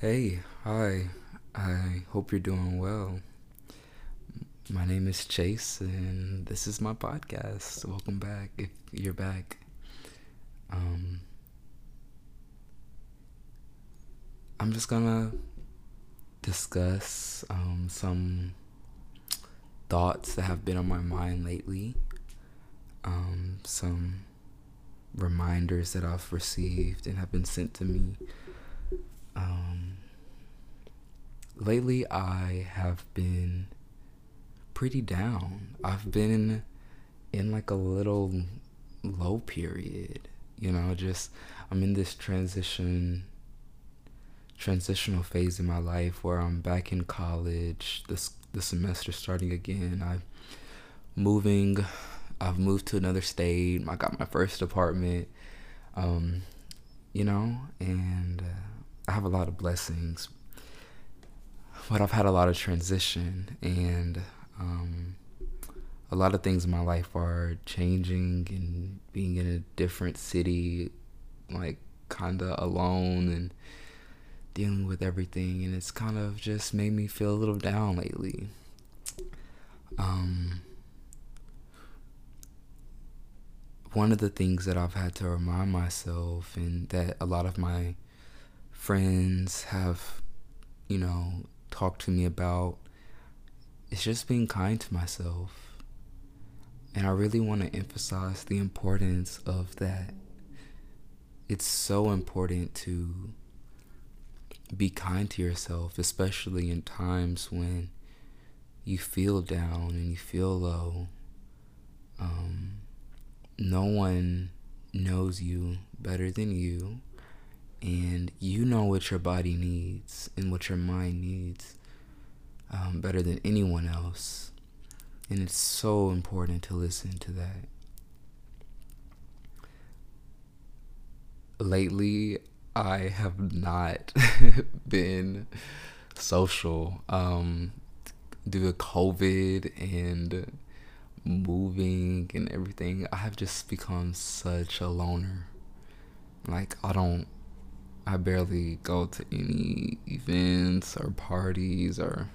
Hey, hi. I hope you're doing well. My name is Chase, and this is my podcast. Welcome back if you're back. Um, I'm just gonna discuss um, some thoughts that have been on my mind lately, um, some reminders that I've received and have been sent to me. Um, lately, I have been pretty down. I've been in like a little low period, you know, just I'm in this transition transitional phase in my life where I'm back in college, this the semester starting again. I'm moving I've moved to another state. I got my first apartment. Um, you know, and uh, I have a lot of blessings. But I've had a lot of transition and um, a lot of things in my life are changing and being in a different city, like kind of alone and dealing with everything. And it's kind of just made me feel a little down lately. Um, one of the things that I've had to remind myself, and that a lot of my friends have, you know, talked to me about, is just being kind to myself. And I really want to emphasize the importance of that. It's so important to be kind to yourself, especially in times when you feel down and you feel low. Um, no one knows you better than you, and you know what your body needs and what your mind needs um, better than anyone else. And it's so important to listen to that. Lately, I have not been social um, due to COVID and moving and everything, I have just become such a loner. Like, I don't, I barely go to any events or parties or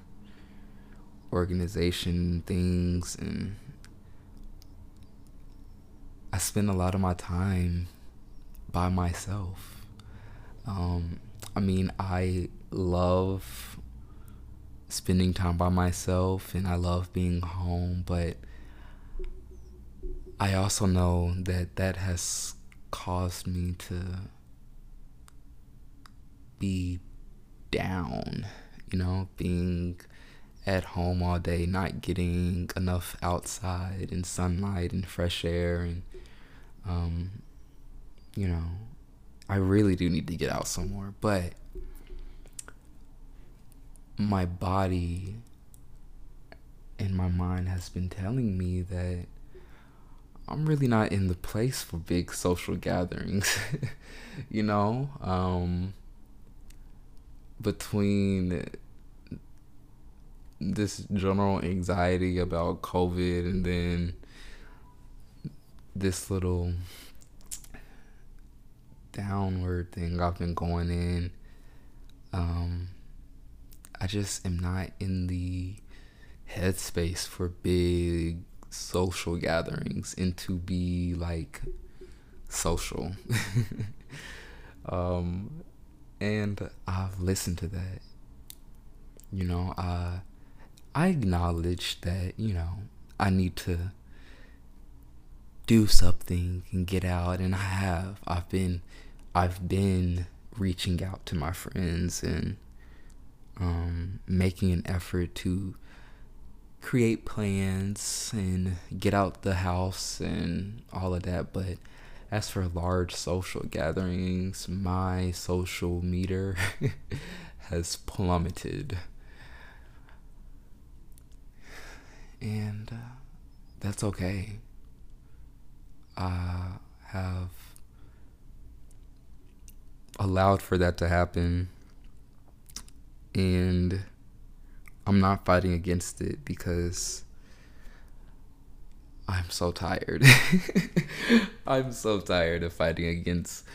organization things, and I spend a lot of my time by myself. Um, I mean, I love spending time by myself and I love being home, but I also know that that has caused me to be down, you know, being at home all day, not getting enough outside and sunlight and fresh air and um you know, I really do need to get out some more, but my body and my mind has been telling me that I'm really not in the place for big social gatherings. you know, um, between this general anxiety about COVID and then this little downward thing I've been going in, um, I just am not in the headspace for big social gatherings and to be like social. um, and I've listened to that. You know, I I acknowledge that, you know, I need to do something and get out and I have. I've been I've been reaching out to my friends and um, making an effort to create plans and get out the house and all of that. But as for large social gatherings, my social meter has plummeted. And uh, that's okay. I have allowed for that to happen. And I'm not fighting against it because I'm so tired. I'm so tired of fighting against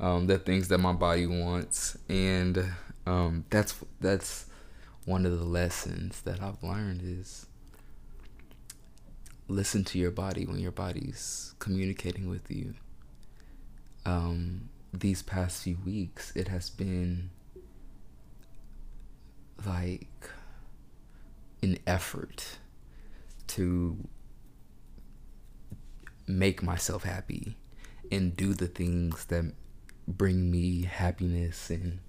um, the things that my body wants. And Um, that's that's one of the lessons that I've learned is listen to your body when your body's communicating with you. Um, these past few weeks, it has been like an effort to make myself happy and do the things that bring me happiness and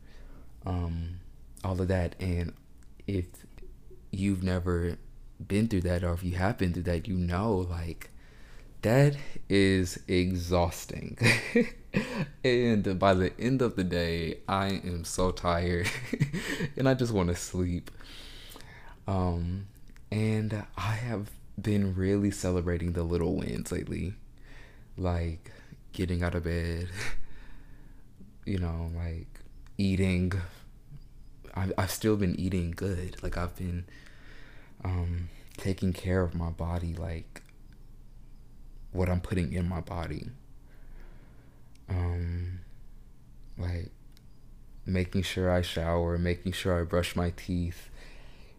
um, all of that. And if you've never been through that, or if you have been through that, you know, like, that is exhausting. and by the end of the day, I am so tired and I just want to sleep. Um, and I have been really celebrating the little wins lately, like getting out of bed, you know, like eating. I've, I've still been eating good. Like, I've been um, taking care of my body, like what I'm putting in my body. Um, like making sure I shower, making sure I brush my teeth,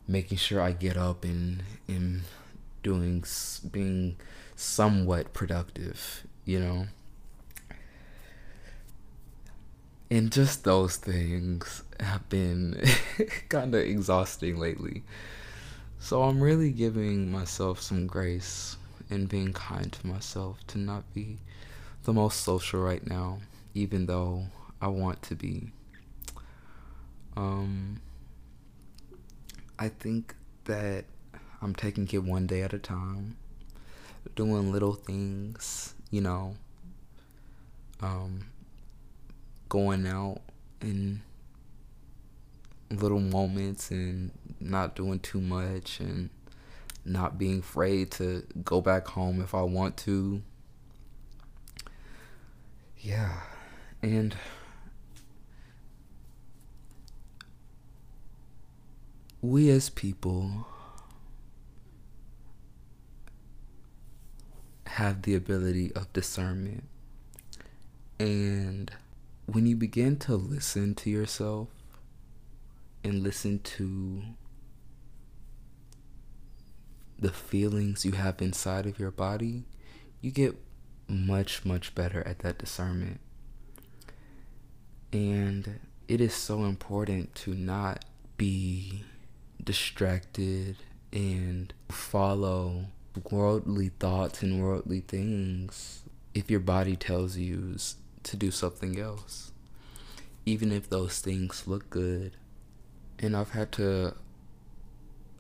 making sure I get up and and doing being somewhat productive, you know. And just those things have been kind of exhausting lately. So I'm really giving myself some grace and being kind to myself to not be the most social right now, even though I want to be. Um, I think that I'm taking it one day at a time, doing little things, you know, um, going out in little moments and not doing too much and not being afraid to go back home if I want to. Yeah. And we as people have the ability of discernment. And when you begin to listen to yourself and listen to the feelings you have inside of your body, you get much, much better at that discernment. And it is so important to not be distracted and follow worldly thoughts and worldly things if your body tells you to do something else. Even if those things look good. And I've had to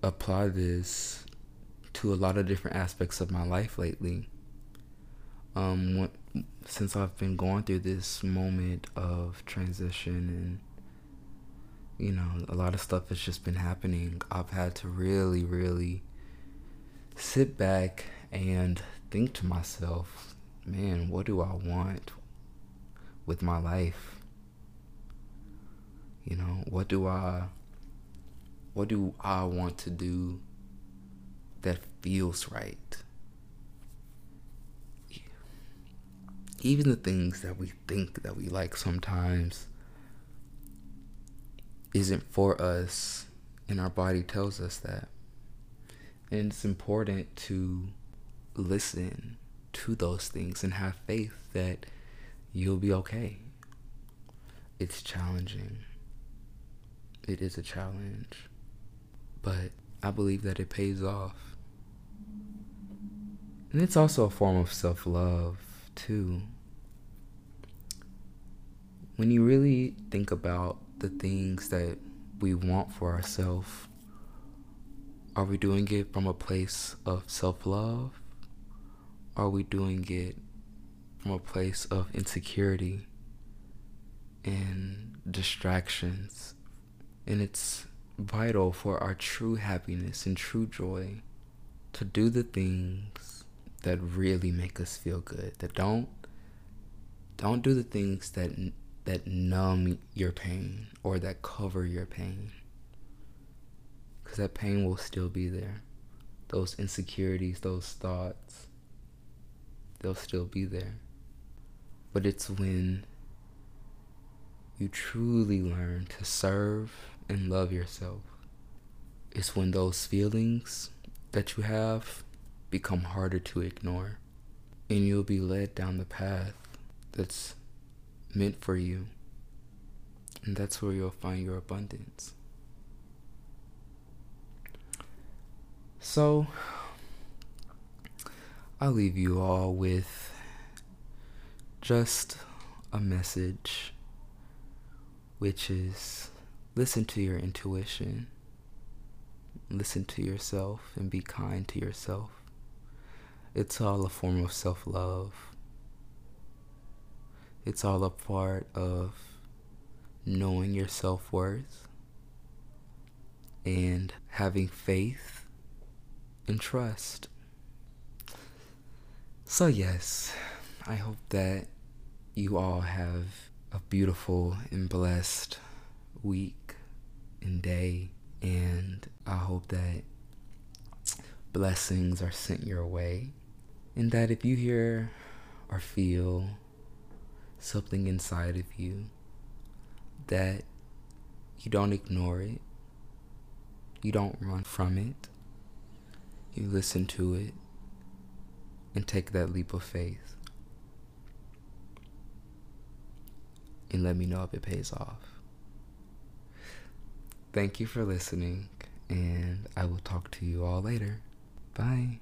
apply this to a lot of different aspects of my life lately. Um, what, since I've been going through this moment of transition and you know a lot of stuff has just been happening, I've had to really, really sit back and think to myself, man, what do I want with my life? You know, what do I what do I want to do that feels right. Even the things that we think that we like sometimes isn't for us, and our body tells us that. And it's important to listen to those things and have faith that you'll be okay. It's challenging. It is a challenge. But I believe that it pays off. And it's also a form of self love, too. When you really think about the things that we want for ourselves, are we doing it from a place of self love? Are we doing it from a place of insecurity and distractions? And it's vital for our true happiness and true joy to do the things that really make us feel good. That don't don't do the things that that numb your pain or that cover your pain. Cuz that pain will still be there. Those insecurities, those thoughts, they'll still be there. But it's when you truly learn to serve and love yourself. It's when those feelings that you have become harder to ignore, and you'll be led down the path that's meant for you. And that's where you'll find your abundance. So, I'll leave you all with just a message, which is listen to your intuition, listen to yourself, and be kind to yourself. It's all a form of self love. It's all a part of knowing your self worth and having faith and trust. So, yes, I hope that you all have a beautiful and blessed week and day, and I hope that blessings are sent your way, and that if you hear or feel something inside of you, that you don't ignore it, you don't run from it, you listen to it and take that leap of faith. And let me know if it pays off. Thank you for listening, and I will talk to you all later. Bye.